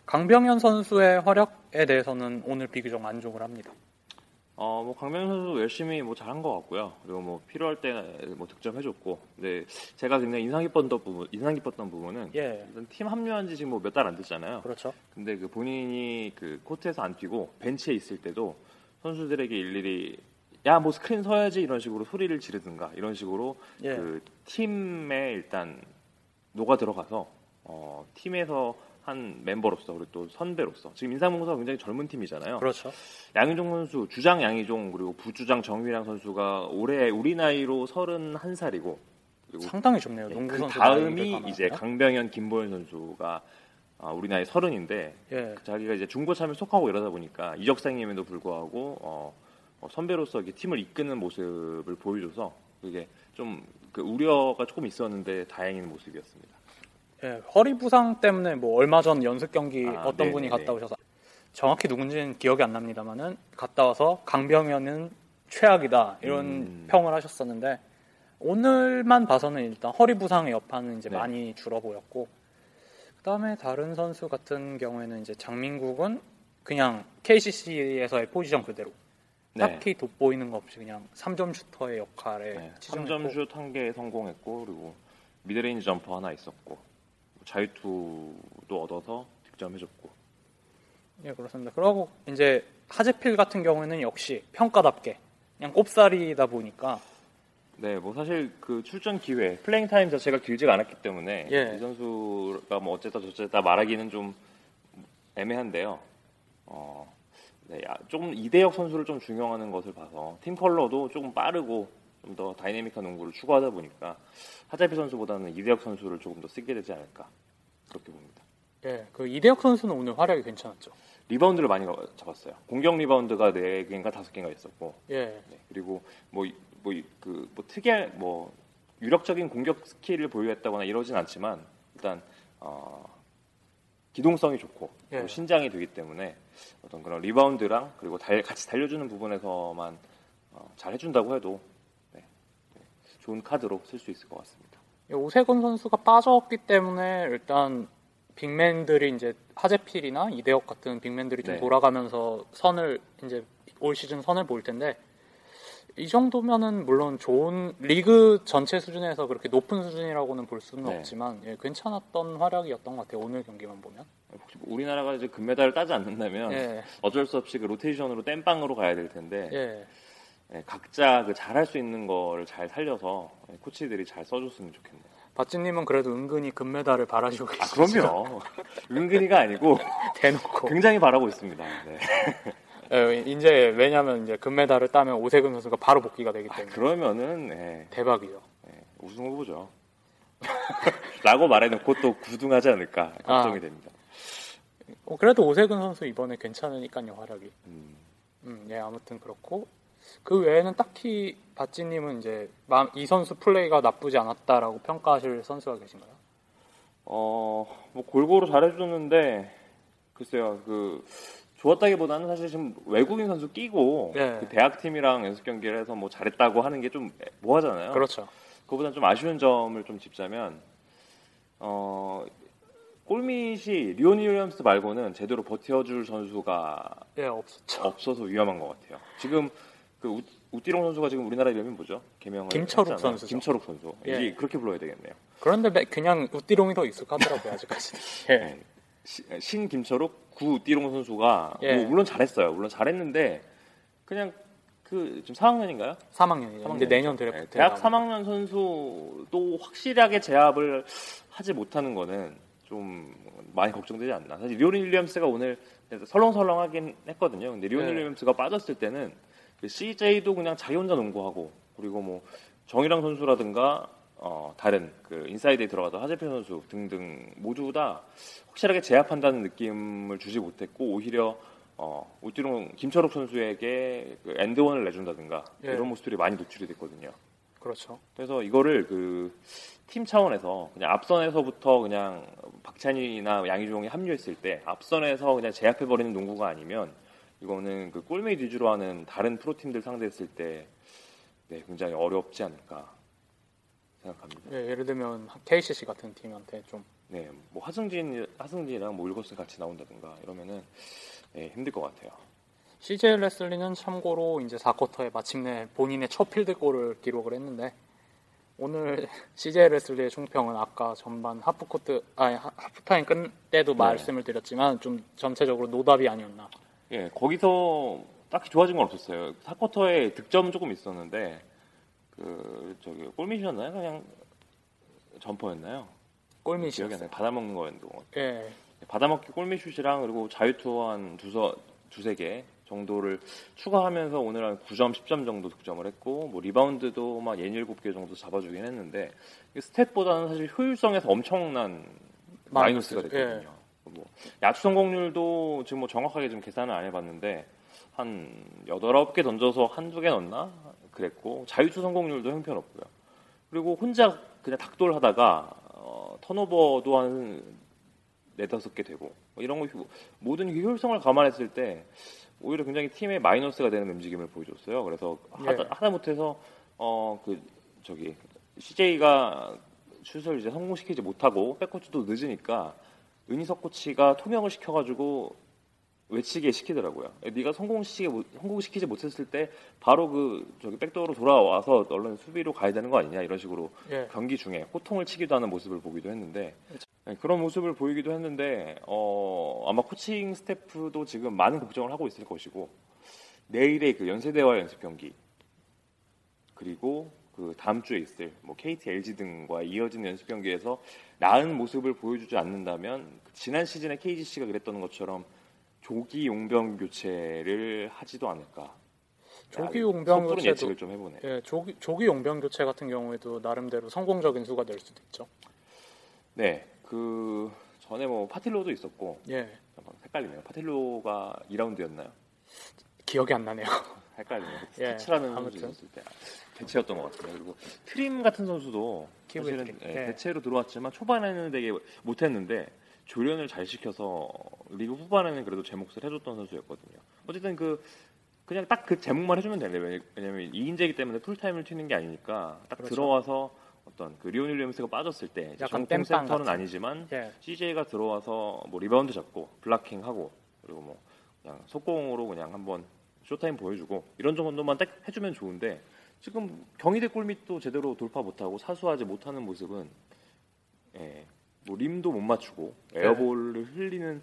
강병현 선수의 활약에 대해서는 오늘 비교적 만족을 합니다. 어, 뭐 강명 선수 열심히 뭐 잘한 것 같고요. 그리고 뭐 필요할 때 뭐 득점해줬고, 근데 제가 굉장히 인상 깊었던 부분, 인상 깊었던 부분은 예, 팀 합류한 지 지금 뭐 몇 달 안 됐잖아요. 그렇죠. 근데 그 본인이 그 코트에서 안 뛰고 벤치에 있을 때도 선수들에게 일일이 야 뭐 스크린 서야지 이런 식으로 소리를 지르든가 이런 식으로 예, 그 팀에 일단 녹아 들어가서 어, 팀에서 한 멤버로서 그리고 또 선배로서 지금 인삼공사가 굉장히 젊은 팀이잖아요. 그렇죠. 양희종 선수 주장 양희종 그리고 부주장 정휘랑 선수가 올해 우리 나이로 31살이고 그리고 상당히 좋네요. 예, 농구 그 선수 다음이 이제. 강병현 김보현 선수가 아, 우리 나이 30인데 예, 자기가 이제 중고참에 속하고 이러다 보니까 이적생임에도 불구하고 어, 어, 선배로서 팀을 이끄는 모습을 보여줘서 그게 좀 그 우려가 조금 있었는데 다행인 모습이었습니다. 예, 허리 부상 때문에 뭐 얼마 전 연습 경기 아, 어떤 네네네. 분이 갔다 오셔서 정확히 누군지는 기억이 안 납니다만은 갔다 와서 강병현은 최악이다 이런 음. 평을 하셨었는데 오늘만 봐서는 일단 허리 부상의 여파는 이제 네. 많이 줄어 보였고 그다음에 다른 선수 같은 경우에는 이제 장민국은 그냥 KCC에서의 포지션 그대로 네. 딱히 돋보이는 거 없이 그냥 3점 슈터의 역할에 네, 치중했고 3점 슛 한 개 성공했고 그리고 mid-range jumper 하나 있었고 자유투도 얻어서 득점해줬고 예, 그렇습니다. 그러고 이제 하재필 같은 경우에는 역시 평가답게 그냥 꼽사리다 보니까 네, 뭐 사실 그 출전 기회, playing time 자체가 길지가 않았기 때문에 예. 이 선수가 뭐 어쨌다 저쨌다 말하기는 좀 애매한데요. 어, 네, 아, 조금 이대혁 선수를 좀 중용하는 것을 봐서 팀 컬러도 조금 빠르고 좀 더 다이내믹한 농구를 추구하다 보니까 하재필 선수보다는 이대혁 선수를 조금 더 쓰게 되지 않을까 그렇게 봅니다. 예, 그 이대혁 선수는 오늘 활약이 괜찮았죠. 리바운드를 많이 잡았어요. 공격 리바운드가 4개인가 5개인가 있었고 예, 네, 그리고 뭐 뭐 그 뭐 특이한 뭐 위력적인 공격 스킬을 보유했다거나 이러진 않지만 일단 어, 기동성이 좋고 예. 신장이 되기 때문에 어떤 그런 리바운드랑 그리고 달- 같이 달려주는 부분에서만 어, 잘 해준다고 해도 네, 네, 좋은 카드로 쓸 수 있을 것 같습니다. 이 오세근 선수가 빠졌기 때문에 일단 big man들이 이제 하재필이나 이대혁 같은 big man들이 좀 네. 돌아가면서 선을 이제 올 시즌 선을 볼 텐데 이 정도면은 물론 좋은 리그 전체 수준에서 그렇게 높은 수준이라고는 볼 수는 네. 없지만 예, 괜찮았던 활약이었던 것 같아요 오늘 경기만 보면. 혹시 뭐 우리나라가 이제 금메달을 따지 않는다면 예, 어쩔 수 없이 그 로테이션으로 땜빵으로 가야 될 텐데 예. 예, 각자 그 잘할 수 있는 거를 잘 살려서 예, 코치들이 잘 써줬으면 좋겠네요. 박진님은 그래도 은근히 금메달을 바라시고 아 계시죠. 그럼요. 은근히가 아니고 대놓고. 굉장히 바라고 있습니다. 네. 예, 이제 왜냐하면 이제 금메달을 따면 오세근 선수가 바로 복귀가 되기 아, 때문에 그러면은 예, 대박이죠. 예, 우승 후보죠. 라고 말해놓고 또 구둥하지 않을까 걱정이 아. 됩니다. 어, 그래도 오세근 선수 이번에 괜찮으니까요 활약이. 음, 음, 예, 아무튼 그렇고 그 외에는 딱히 바찌님은 이제 마- 이 선수 플레이가 나쁘지 않았다라고 평가하실 선수가 계신가요? 어, 뭐 골고루 잘해줬는데 글쎄요, 그 좋았다기보다는 사실 지금 외국인 선수 끼고 예. 그 대학 팀이랑 연습 경기를 해서 뭐 잘했다고 하는 게 좀 뭐하잖아요. 그렇죠. 그거보다는 좀 아쉬운 점을 좀 짚자면 어 골밑이 리오니 윌리엄스 말고는 제대로 버텨줄 선수가 예, 없었죠. 없어서 위험한 것 같아요. 지금 그 우, 우띠롱 선수가 지금 우리나라 이름이 뭐죠? 개명을 김철욱. 선수죠. 김철욱 선수. 예. 이게 그렇게 불러야 되겠네요. 그런데 매- 그냥 우띠롱이 더 익숙하더라고요 아직까지. 예. 네. 시- 신 김철욱 구 우띠롱 선수가 예. 뭐 물론 잘했어요. 물론 잘했는데 그냥 그 지금 4학년인가요? 3학년이죠. 근데 내년 네, 드래프트 대학 3학년 선수도 확실하게 제압을 하지 못하는 거는 좀 많이 걱정되지 않나. 사실 리온 윌리엄스가 오늘 설렁설렁하긴 했거든요. 근데 리오니 네. 윌리엄스가 빠졌을 때는 그 CJ도 그냥 자기 혼자 농구하고 그리고 뭐 정휘량 선수라든가 어, 다른 그 inside에 들어가던 하재필 선수 등등 모두 다 확실하게 제압한다는 느낌을 주지 못했고 오히려 어, 우띠롱 김철욱 선수에게 그 엔드원을 내준다든가 예. 이런 모습들이 많이 노출이 됐거든요. 그렇죠. 그래서 이거를 그 팀 차원에서 그냥 앞선에서부터 그냥 박찬희나 양희종이 합류했을 때 앞선에서 그냥 제압해 버리는 농구가 아니면 이거는 그 골밑 위주로 하는 다른 프로팀들 상대했을 때 네, 굉장히 어렵지 않을까 생각합니다. 예, 예를 들면 KCC 같은 팀한테 좀 네, 뭐 하승진 하승진이랑 뭐 울거스 같이 나온다든가 이러면은 네, 힘들 것 같아요. CJ 레슬리는 참고로 이제 4쿼터에 마침내 본인의 첫 필드골을 기록을 했는데 오늘 CJ 레슬리의 총평은 아까 전반 하프코트 아니 하- 하프타임 끝 때도 네. 말씀을 드렸지만 좀 전체적으로 노답이 아니었나. 예, 거기서 딱히 좋아진 건 없었어요. 4쿼터에 득점은 조금 있었는데 그 저기 골밑이었나요? 그냥 점퍼였나요? 골밑이 기억이 안 나요. 받아먹는 거였는데 뭐. 예. 받아먹기 골밑슛이랑 그리고 자유투 한 두서 두세 개 정도를 추가하면서 오늘 한 9점, 10점 정도 득점을 했고 뭐 리바운드도 막 67개 정도 잡아주긴 했는데 이 스탯보다는 사실 효율성에서 엄청난 마이너스가 예. 됐거든요. 뭐 야투 성공률도 지금 뭐 정확하게 좀 계산을 안 해봤는데 한 8, 9개 던져서 한두 개 넣었나? 그랬고 자유투 성공률도 형편없고요. 그리고 혼자 그냥 닥돌 하다가 어, 턴오버도 한 네다섯 개 되고 뭐 이런 거 효- 모든 효율성을 감안했을 때 오히려 굉장히 팀의 마이너스가 되는 움직임을 보여줬어요. 그래서 하다, 예. 하다 못해서 어 그 저기 CJ가 슛을 이제 성공시키지 못하고 백코트도 늦으니까 은희석 코치가 토명을 시켜가지고 외치게 시키더라고요. 네가 성공시키지 못- 성공시키지 못했을 때 바로 그 저기 백도어로 돌아와서 얼른 수비로 가야 되는 거 아니냐 이런 식으로 예. 경기 중에 호통을 치기도 하는 모습을 보기도 했는데 네, 그런 모습을 보이기도 했는데 어, 아마 코칭 스태프도 지금 많은 걱정을 하고 있을 것이고 내일의 그 연세대와 연습 경기 그리고 그 다음 주에 있을 뭐 KT, LG 등과 이어진 연습 경기에서 나은 모습을 보여주지 않는다면 지난 시즌에 KGC가 그랬던 것처럼 조기 용병 교체를 하지도 않을까. 조기 용병 섣부른 교체도 예측을 좀 해보네. 예, 조기, 조기 용병 교체 같은 경우에도 나름대로 성공적인 수가 될 수도 있죠. 네, 그 전에 뭐 파틸로도 있었고 예, 헷갈리네요. 파틸로가 2라운드였나요? 기억이 안 나네요. 헷갈리네요. 예, 스티치라는 아무튼. 때 대체였던 것 같아요. 그리고 트림 같은 선수도 사실은. 예, 예. 대체로 들어왔지만 초반에는 되게 못했는데 조련을 잘 시켜서 리그 후반에는 그래도 제 몫을 해줬던 선수였거든요. 어쨌든 그 그냥 딱 그 제 몫만 해주면. 왜냐- 왜냐면 2인제이기 때문에 풀타임을 뛰는 게 아니니까 딱 그렇죠. 들어와서 어떤 그 리온 윌리엄스가 빠졌을 때 정통 센터는 같은. 아니지만 예, CJ가 들어와서 뭐 리바운드 잡고 blocking 하고 그리고 뭐 그냥 속공으로 그냥 한번 showtime 보여주고 이런 정도만 딱 해주면 좋은데 지금 경희대 골밑도 제대로 돌파 못하고 사수하지 못하는 모습은 예, 뭐 림도 못 맞추고 네. airball을 흘리는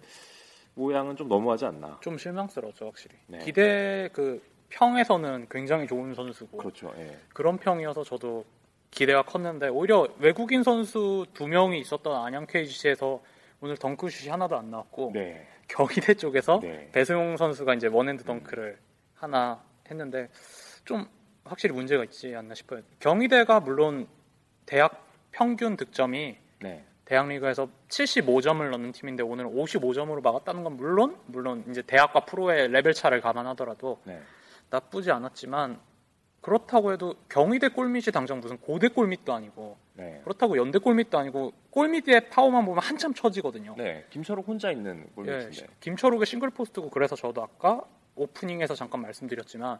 모양은 좀 너무하지 않나. 좀 실망스러웠죠 확실히. 네. 기대 그 평에서는 굉장히 좋은 선수고 그렇죠. 예. 그런 평이어서 저도 기대가 컸는데 오히려 외국인 선수 두 명이 있었던 안양 KGC에서 오늘 덩크슛이 하나도 안 나왔고 네. 경희대 쪽에서 네. 배수용 선수가 이제 one-hand 덩크를 하나 했는데 좀 확실히 문제가 있지 않나 싶어요. 경희대가 물론 대학 평균 득점이 네. 대학 리그에서 75점을 넣는 팀인데 오늘 55점으로 막았다는 건 물론 물론 이제 대학과 프로의 레벨 차를 감안하더라도 네. 나쁘지 않았지만 그렇다고 해도 경희대 골밑이 당장 무슨 고대 골밑도 아니고 네. 그렇다고 연대 골밑도 아니고 골밑의 파워만 보면 한참 처지거든요. 네. 김철욱 혼자 있는 예, 골밑인데. 김철욱의 single post고 그래서 저도 아까 오프닝에서 잠깐 말씀드렸지만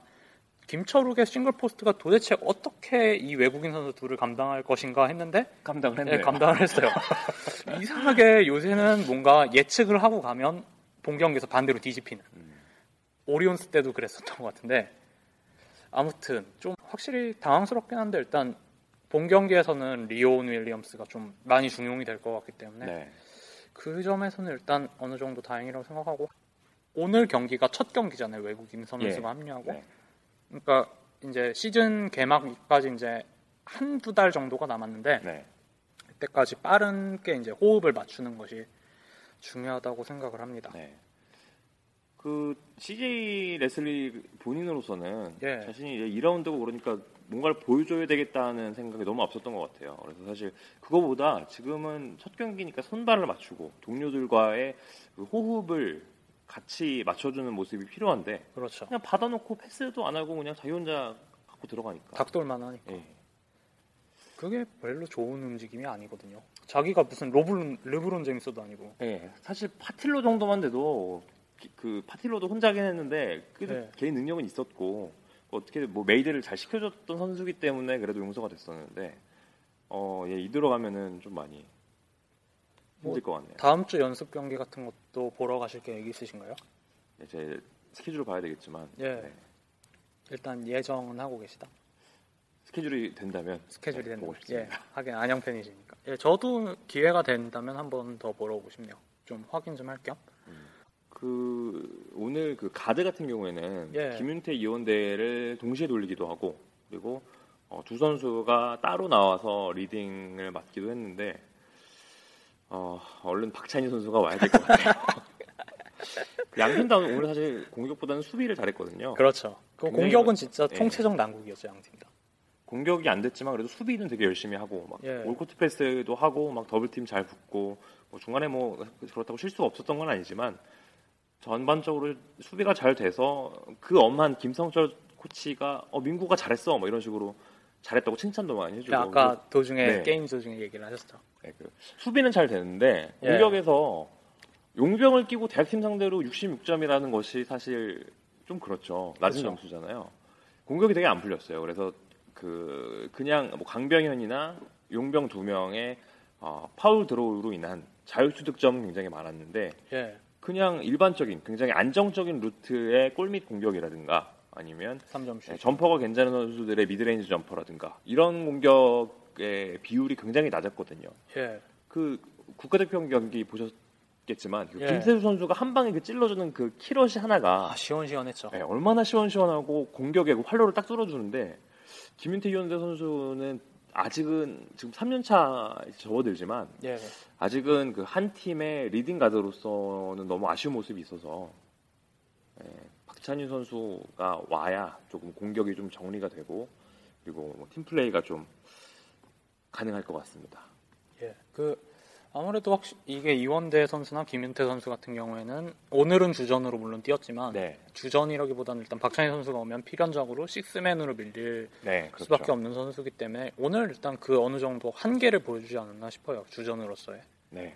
김철욱의 single post가 도대체 어떻게 이 외국인 선수 둘을 감당할 것인가 했는데 감당을 예, 했네요. 감당을 했어요. 이상하게 요새는 뭔가 예측을 하고 가면 본 경기에서 반대로 뒤집히는 음. 오리온스 때도 그랬었던 것 같은데 아무튼 좀 확실히 당황스럽긴 한데 일단 본 경기에서는 리온 윌리엄스가 좀 많이 중용이 될 것 같기 때문에 네. 그 점에서는 일단 어느 정도 다행이라고 생각하고 오늘 경기가 첫 경기잖아요 외국인 선수가 예. 합류하고 네. 그러니까 이제 시즌 개막까지 이제 한두 달 정도가 남았는데 네. 그때까지 빠른게 이제 호흡을 맞추는 것이 중요하다고 생각을 합니다. 네. 그 CJ 레슬리 본인으로서는 예. 자신이 이제 2라운드고 그러니까 뭔가를 보여줘야 되겠다는 생각이 너무 앞섰던 것 같아요. 그래서 사실 그거보다 지금은 첫 경기니까 손발을 맞추고 동료들과의 그 호흡을 같이 맞춰주는 모습이 필요한데 그렇죠. 그냥 받아놓고 패스도 안 하고 그냥 자기 혼자 갖고 들어가니까. 닥돌만 하니까 예. 그게 별로 좋은 움직임이 아니거든요. 자기가 무슨 로블론 르브론 제임스도 아니고 예, 사실 파틸로 정도만 돼도 기- 그 파틸로도 혼자긴 했는데 그래도 네. 개인 능력은 있었고 어떻게 뭐 made를 잘 시켜줬던 선수기 때문에 그래도 용서가 됐었는데 어, 예, 이대로 가면은 좀 많이 힘들 것 같네요. 다음 주 연습 경기 같은 것도 보러 가실 계획 있으신가요? 예, 제 스케줄을 봐야 되겠지만 예. 네, 일단 예정은 하고 계시다. 스케줄이 된다면 스케줄이 네, 된다. 보고 예, 싶습니다. 하긴 안양 팬이시니까. 예, 저도 기회가 된다면 한 번 더 보러 오고 싶네요. 좀 확인 좀할 겸. 그 오늘 그 가드 같은 경우에는 예. 김윤태 이원대를 동시에 돌리기도 하고 그리고 어, 두 선수가 따로 나와서 리딩을 맡기도 했는데 어, 얼른 박찬희 선수가 와야 될 것 같아요. 양팀 다 오늘 사실 공격보다는 수비를 잘했거든요. 그렇죠. 그 공격은 진짜 예. 총체적 난국이었죠 양팀 다. 공격이 안 됐지만 그래도 수비는 되게 열심히 하고 막 예. 올코트 패스도 하고 막 더블팀 잘 붙고 뭐 중간에 뭐 그렇다고 실수가 없었던 건 아니지만 전반적으로 수비가 잘 돼서 그 엄한 김성철 코치가 어 민구가 잘했어 뭐 이런 식으로 잘했다고 칭찬도 많이 해주고 아까 도중에 네. 게임 도중에 얘기를 하셨죠. 네, 그 수비는 잘 되는데 예. 공격에서 용병을 끼고 대학팀 상대로 66점이라는 것이 사실 좀 그렇죠. 낮은 그렇죠. 점수잖아요. 공격이 되게 안 풀렸어요. 그래서 그 그냥 뭐 강병현이나 용병 두 명의 어, foul draw로 인한 자유투 득점은 굉장히 많았는데 예, 그냥 일반적인 굉장히 안정적인 루트의 골밑 공격이라든가 아니면 3점 슛. 네, jumper가 괜찮은 선수들의 mid-range jumper라든가 이런 공격의 비율이 굉장히 낮았거든요. 예, 그 국가대표 경기 보셨 겠지만 그 예. 김태술 선수가 한 방에 그 찔러주는 그 키럿이 하나가 아 시원시원했죠. 네, 얼마나 시원시원하고 공격에 그 활로를 딱 뚫어주는데 김윤태 이원대 선수는 아직은 지금 3년차 접어들지만 예. 아직은 그 한 팀의 leading guard로서는 너무 아쉬운 모습이 있어서 예, 박찬희 선수가 와야 조금 공격이 좀 정리가 되고 그리고 뭐 팀 플레이가 좀 가능할 것 같습니다. 예. 그 아무래도 확실 이게 이원대 선수나 김윤태 선수 같은 경우에는 오늘은 주전으로 물론 뛰었지만 네, 주전이라기보다는 일단 박찬희 선수가 오면 필연적으로 식스맨으로 밀릴 네, 그렇죠. 수밖에 없는 선수기 때문에 오늘 일단 그 어느 정도 한계를 보여주지 않았나 싶어요 주전으로서의. 네,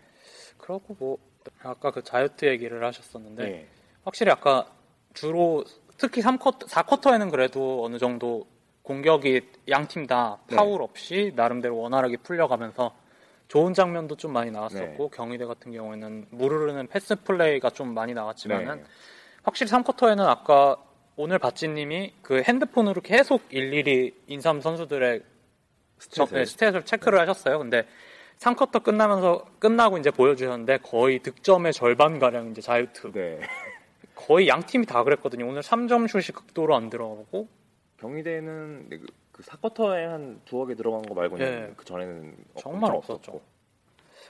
그렇고 뭐 아까 그 자유투 얘기를 하셨었는데 네, 확실히 아까 주로 특히 3쿼터, 4쿼터에는 그래도 어느 정도 공격이 양 팀다 네. 파울 없이 나름대로 원활하게 풀려가면서 좋은 장면도 좀 많이 나왔었고 네. 경희대 같은 경우에는 물 흐르는 pass play가 좀 많이 나왔지만은 네. 확실히 3쿼터에는 아까 오늘 바찌님이 그 핸드폰으로 계속 일일이 인삼 선수들의 저- stat을. 네, stat을 체크를 하셨어요. 근데 3쿼터 끝나면서 끝나고 이제 보여주셨는데 거의 득점의 절반 가량 이제 자유투. 네. 거의 양 팀이 다 그랬거든요. 오늘 3점 슛이 극도로 안 들어가고 경희대는 그, 그 4쿼터에 한 두어 개 들어간 거 말고는 예. 그 전에는 정말 없었죠.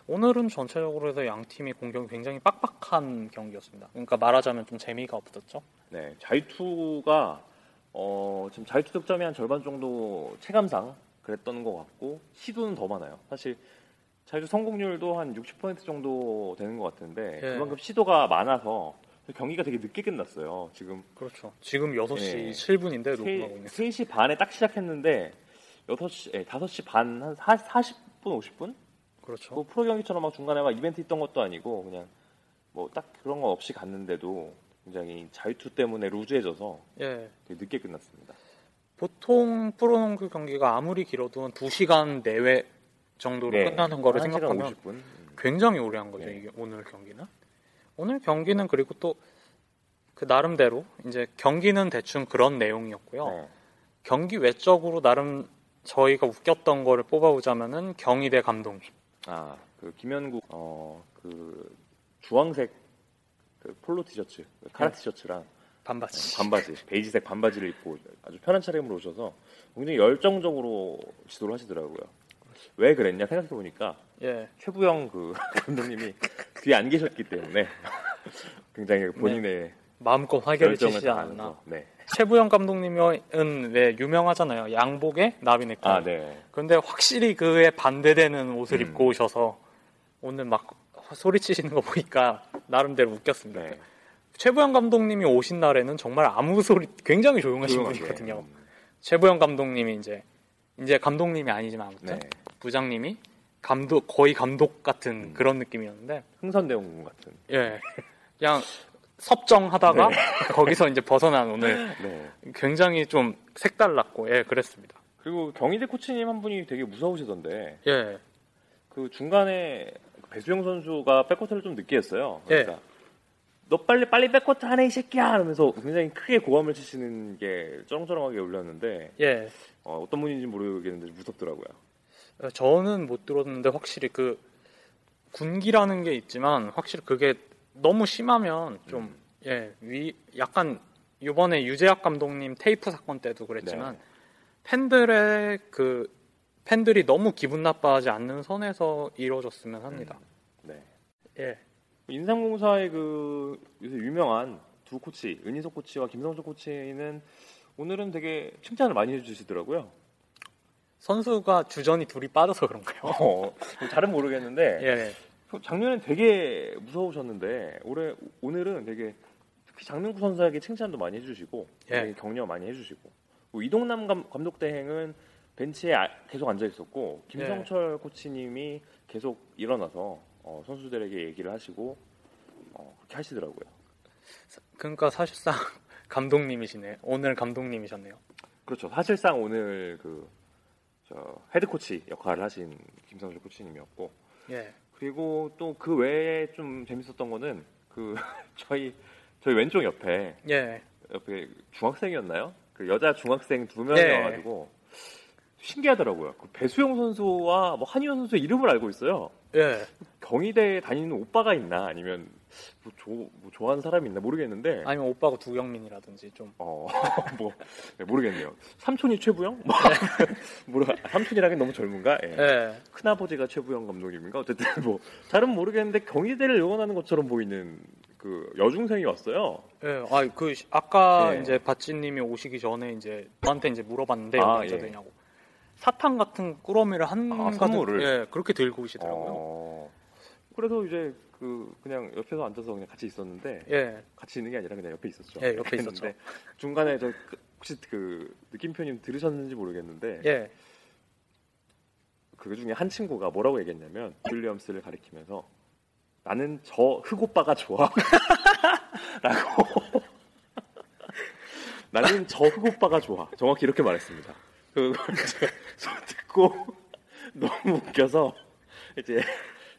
오늘은 전체적으로 해서 양 팀이 공격이 굉장히 빡빡한 경기였습니다. 그러니까 말하자면 좀 재미가 없었죠. 네, 자유투가 어, 지금 자유투 득점이 한 절반 정도 체감상 그랬던 것 같고 시도는 더 많아요. 사실 자유투 성공률도 한 60% 정도 되는 것 같은데 예. 그만큼 시도가 많아서 경기가 되게 늦게 끝났어요. 지금 그렇죠. 지금 6시 예. 7분인데 녹음하고 있는. 3, 시 반에 딱 시작했는데 6시, 예, 5시 반, 한 40분, 50분? 그렇죠. 뭐 프로 경기처럼 막 중간에 막 이벤트 있던 것도 아니고 그냥 뭐 딱 그런 거 없이 갔는데도 굉장히 자유투 때문에 루즈해져서 예. 되게 늦게 끝났습니다. 보통 프로농구 경기가 아무리 길어도 한 2시간 내외 정도로 네, 끝나는 거를 생각하면 50분. 음. 굉장히 오래 한 거죠. 네. 이게 오늘 경기는. 오늘 경기는 그리고 또 그 나름대로 이제 경기는 대충 그런 내용이었고요. 네. 경기 외적으로 나름 저희가 웃겼던 거를 뽑아보자면은 경희대 감독님. 아, 그 김현국 어 그 주황색 그 폴로 티셔츠, 카라 네. 티셔츠랑 반바지. 반바지, 베이지색 반바지를 입고 아주 편한 차림으로 오셔서 굉장히 열정적으로 지도를 하시더라고요. 왜 그랬냐 생각해 보니까 예. 최부영 그 감독님이 뒤에 안 계셨기 때문에 굉장히 본인의 마음껏 화개를 치시지 않았나. 네. 최부영 감독님은 왜 유명하잖아요. 양복에 나비넥. 아, 네. 근데 확실히 그에 반대되는 옷을 음. 입고 오셔서 오늘 막 소리치시는 거 보니까 나름대로 웃겼습니다. 네. 최부영 감독님이 오신 날에는 정말 아무 소리 굉장히 조용하신 조용하게. 분이거든요. 음, 최부영 감독님이 이제 이제 감독님이 아니지만 아무튼 네. 부장님이 감독 거의 감독 같은 음. 그런 느낌이었는데 흥선대원 같은. 예 그냥 섭정하다가 네. 거기서 이제 벗어난 오늘 네. 굉장히 좀 색달랐고 예 그랬습니다. 그리고 경희대 코치님 한 분이 되게 무서우시던데 예그 중간에 배수영 선수가 백코트를 좀 늦게 했어요. 예. 그러니까 너 빨리 빨리 백코트 하네 이 새끼야 이러면서 굉장히 크게 고함을 치시는 게 쩌렁쩌렁하게 울렸는데 예. 어, 떤 분인지 모르겠는데 무섭더라고요. 어, 저는 못 들었는데 확실히 그 군기라는 게 있지만 확실히 그게 너무 심하면 좀 음. 예, 위 약간 이번에 유재학 감독님 테이프 사건 때도 그랬지만 네. 팬들의 그 팬들이 너무 기분 나빠하지 않는 선에서 이루어졌으면 합니다. 네. 예. 인삼공사의 그 요새 유명한 두 코치 은희석 코치와 김성철 코치는 오늘은 되게 칭찬을 많이 해주시더라고요. 선수가 주전이 둘이 빠져서 그런가요? 어, 잘은 모르겠는데 예. 작년엔 되게 무서우셨는데 올해 오늘은 되게 특히 장명구 선수에게 칭찬도 많이 해주시고 예. 격려 많이 해주시고 뭐 이동남 감, 감독 대행은 벤치에 아- 계속 앉아 있었고 김성철 코치님이 계속 일어나서 어, 선수들에게 얘기를 하시고 어, 그렇게 하시더라고요. 그러니까 사실상 감독님이시네. 오늘 감독님이셨네요. 그렇죠. 사실상 오늘 그 저, head coach 역할을 하신 김성철 코치님이었고 예. 그리고 또 그 외에 좀 재밌었던 거는 그 저희 저희 왼쪽 옆에 예. 옆에 중학생이었나요? 그 여자 중학생 두 네. 명이어가지고 신기하더라고요. 그 배수용 선수와 뭐 한희원 선수의 이름을 알고 있어요. 예. 경희대에 다니는 오빠가 있나 아니면 뭐, 조, 뭐 좋아하는 사람이 있나 모르겠는데 아니면 오빠가 두경민이라든지 좀 어, 뭐 네, 모르겠네요. 삼촌이 최부영? 뭐 모르 삼촌이라긴 너무 젊은가? 예. 예. 큰아버지가 최부영 감독님인가? 어쨌든 뭐 잘은 모르겠는데 경희대를 응원하는 것처럼 보이는 그 여중생이 왔어요. 예, 아, 그 시- 아까 예. 이제 바찌님이 오시기 전에 이제 저한테 이제 물어봤는데 아, 언제 예. 되냐고. 사탕 같은 꾸러미를 한 아, 가득-? 예, 그렇게 들고 오시더라고요. 어, 그래서 이제 그 그냥 옆에서 앉아서 그냥 같이 있었는데 예, 같이 있는 게 아니라 그냥 옆에 있었죠. 예, 옆에 있었죠. 중간에 저 그- 혹시 그 느낌표님 들으셨는지 모르겠는데 예, 그 중에 한 친구가 뭐라고 얘기했냐면 윌리엄스를 가리키면서 나는 저 흑오빠가 좋아. 라고. 나는 저 흑오빠가 좋아. 정확히 이렇게 말했습니다. 그걸 듣고 너무 웃겨서 이제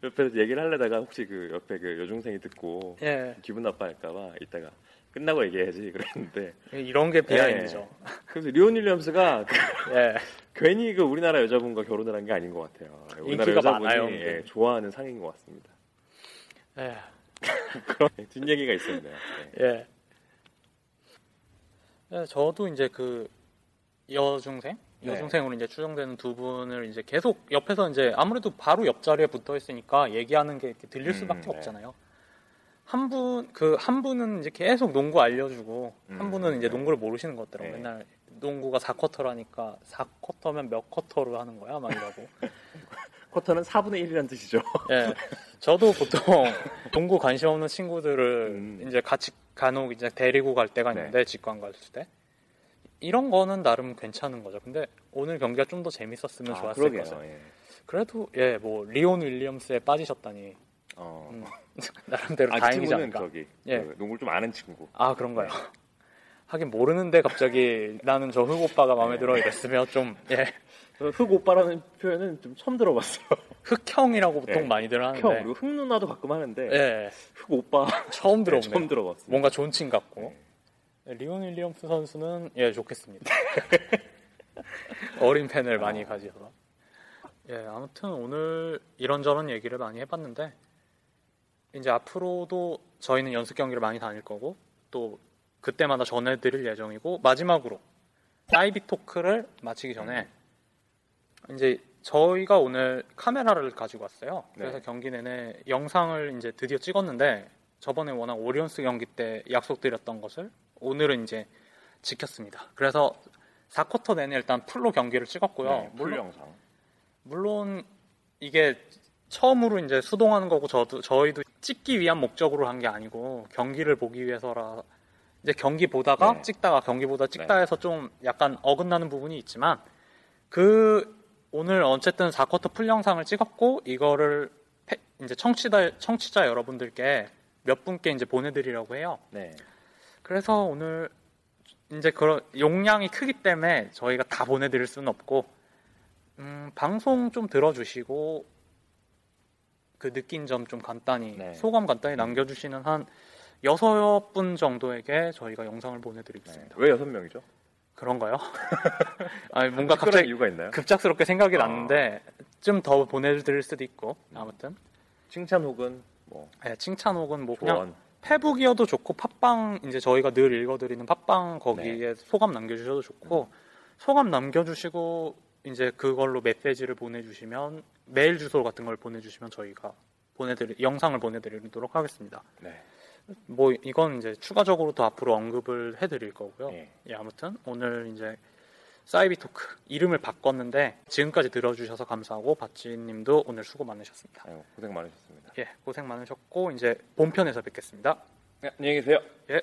옆에서 얘기를 하려다가 혹시 그 옆에 그 여중생이 듣고 예. 기분 나빠할까봐 이따가 끝나고 얘기해야지 그랬는데 이런 게 비하인드죠. 그래서 리온 윌리엄스가 그 예. 괜히 그 우리나라 여자분과 결혼을 한 게 아닌 것 같아요. 우리나라 여자분이 많아요, 예. 좋아하는 상인 것 같습니다. 예. 그런 뒷얘기가 있었네요. 예. 예. 예, 저도 이제 그 여중생, 네. 여중생으로 이제 추정되는 두 분을 이제 계속 옆에서 이제 아무래도 바로 옆자리에 붙어 있으니까 얘기하는 게 이렇게 들릴 음, 수밖에 네. 없잖아요. 한 분, 그 한 분은 이제 계속 농구 알려주고 한 음, 분은 이제 네. 농구를 모르시는 것 같더라고요. 네. 맨날 농구가 4쿼터라니까 4쿼터면 몇 쿼터로 하는 거야? 막 이러고. 쿼터는 4분의 1이라는 뜻이죠. 예. 저도 보통 농구 관심 없는 친구들을 음. 이제 같이 간혹 이제 데리고 갈 때가 네. 있는데 직관 갔을 때 이런 거는 나름 괜찮은 거죠. 근데 오늘 경기가 좀 더 재밌었으면 좋았을 아, 그러게요. 것을. 예. 그래도 예, 뭐 리온 윌리엄스에 빠지셨다니 어. 음, 나름대로 아, 그 다행이지 친구는 않을까. 저기 예. 그 농구를 좀 아는 친구. 아 그런가요? 하긴 모르는데 갑자기 나는 저 흑 오빠가 마음에 네. 들어 이랬으면 좀 예, 저흑 오빠라는 표현은 좀 처음 들어봤어요. 흑형이라고 보통 예. 많이들 하는데 형 그리고 흑 누나도 가끔 하는데 예, 흑 오빠 처음 들어보네요. 처음 들어봤어요. 뭔가 존칭 같고 예, 리온 윌리엄스 선수는 예 좋겠습니다. 어린 팬을 많이 가지셔서 예 아무튼 오늘 이런저런 얘기를 많이 해봤는데 이제 앞으로도 저희는 연습 경기를 많이 다닐 거고 또 그때마다 전해드릴 예정이고 마지막으로 사이비 토크를 마치기 전에 이제 저희가 오늘 카메라를 가지고 왔어요. 그래서 네. 경기 내내 영상을 이제 드디어 찍었는데 저번에 워낙 오리온스 경기 때 약속드렸던 것을 오늘은 이제 지켰습니다. 그래서 4쿼터 내내 일단 풀로 경기를 찍었고요. 네, 풀 물론, 영상. 물론 이게 처음으로 이제 시도하는 거고 저도 저희도 찍기 위한 목적으로 한 게 아니고 경기를 보기 위해서라 이제 경기 보다가 네. 찍다가 경기 보다 찍다 해서 좀 약간 어긋나는 부분이 있지만 그 오늘 어쨌든 4쿼터 풀 영상을 찍었고 이거를 패- 이제 청취자 청취자 여러분들께 몇 분께 이제 보내드리려고 해요. 네. 그래서 오늘 이제 그런 용량이 크기 때문에 저희가 다 보내드릴 수는 없고 음, 방송 좀 들어주시고 그 느낀 점 좀 간단히 네. 소감 간단히 남겨주시는 한 여섯 분 정도에게 저희가 영상을 네. 보내드리겠습니다. 왜 여섯 명이죠? 그런가요? 아니 뭔가 갑자기 이유가 있나요? 급작스럽게 생각이 아. 났는데 좀 더 보내드릴 수도 있고 아무튼 칭찬 혹은 뭐 네, 칭찬 혹은 뭐 그냥 조언. 페북이어도 좋고 팟빵 이제 저희가 늘 읽어드리는 팟빵 거기에 네. 소감 남겨주셔도 좋고 소감 남겨주시고 이제 그걸로 메시지를 보내주시면 메일 주소 같은 걸 보내주시면 저희가 보내드리 영상을 보내드리도록 하겠습니다. 네. 뭐 이건 이제 추가적으로 더 앞으로 언급을 해드릴 거고요. 예. 예, 아무튼 오늘 이제 사이비 토크 이름을 바꿨는데 지금까지 들어주셔서 감사하고 바찌님도 오늘 수고 많으셨습니다. 아유, 고생 많으셨습니다. 예, 고생 많으셨고 이제 본편에서 뵙겠습니다. 네, 안녕히 계세요. 예.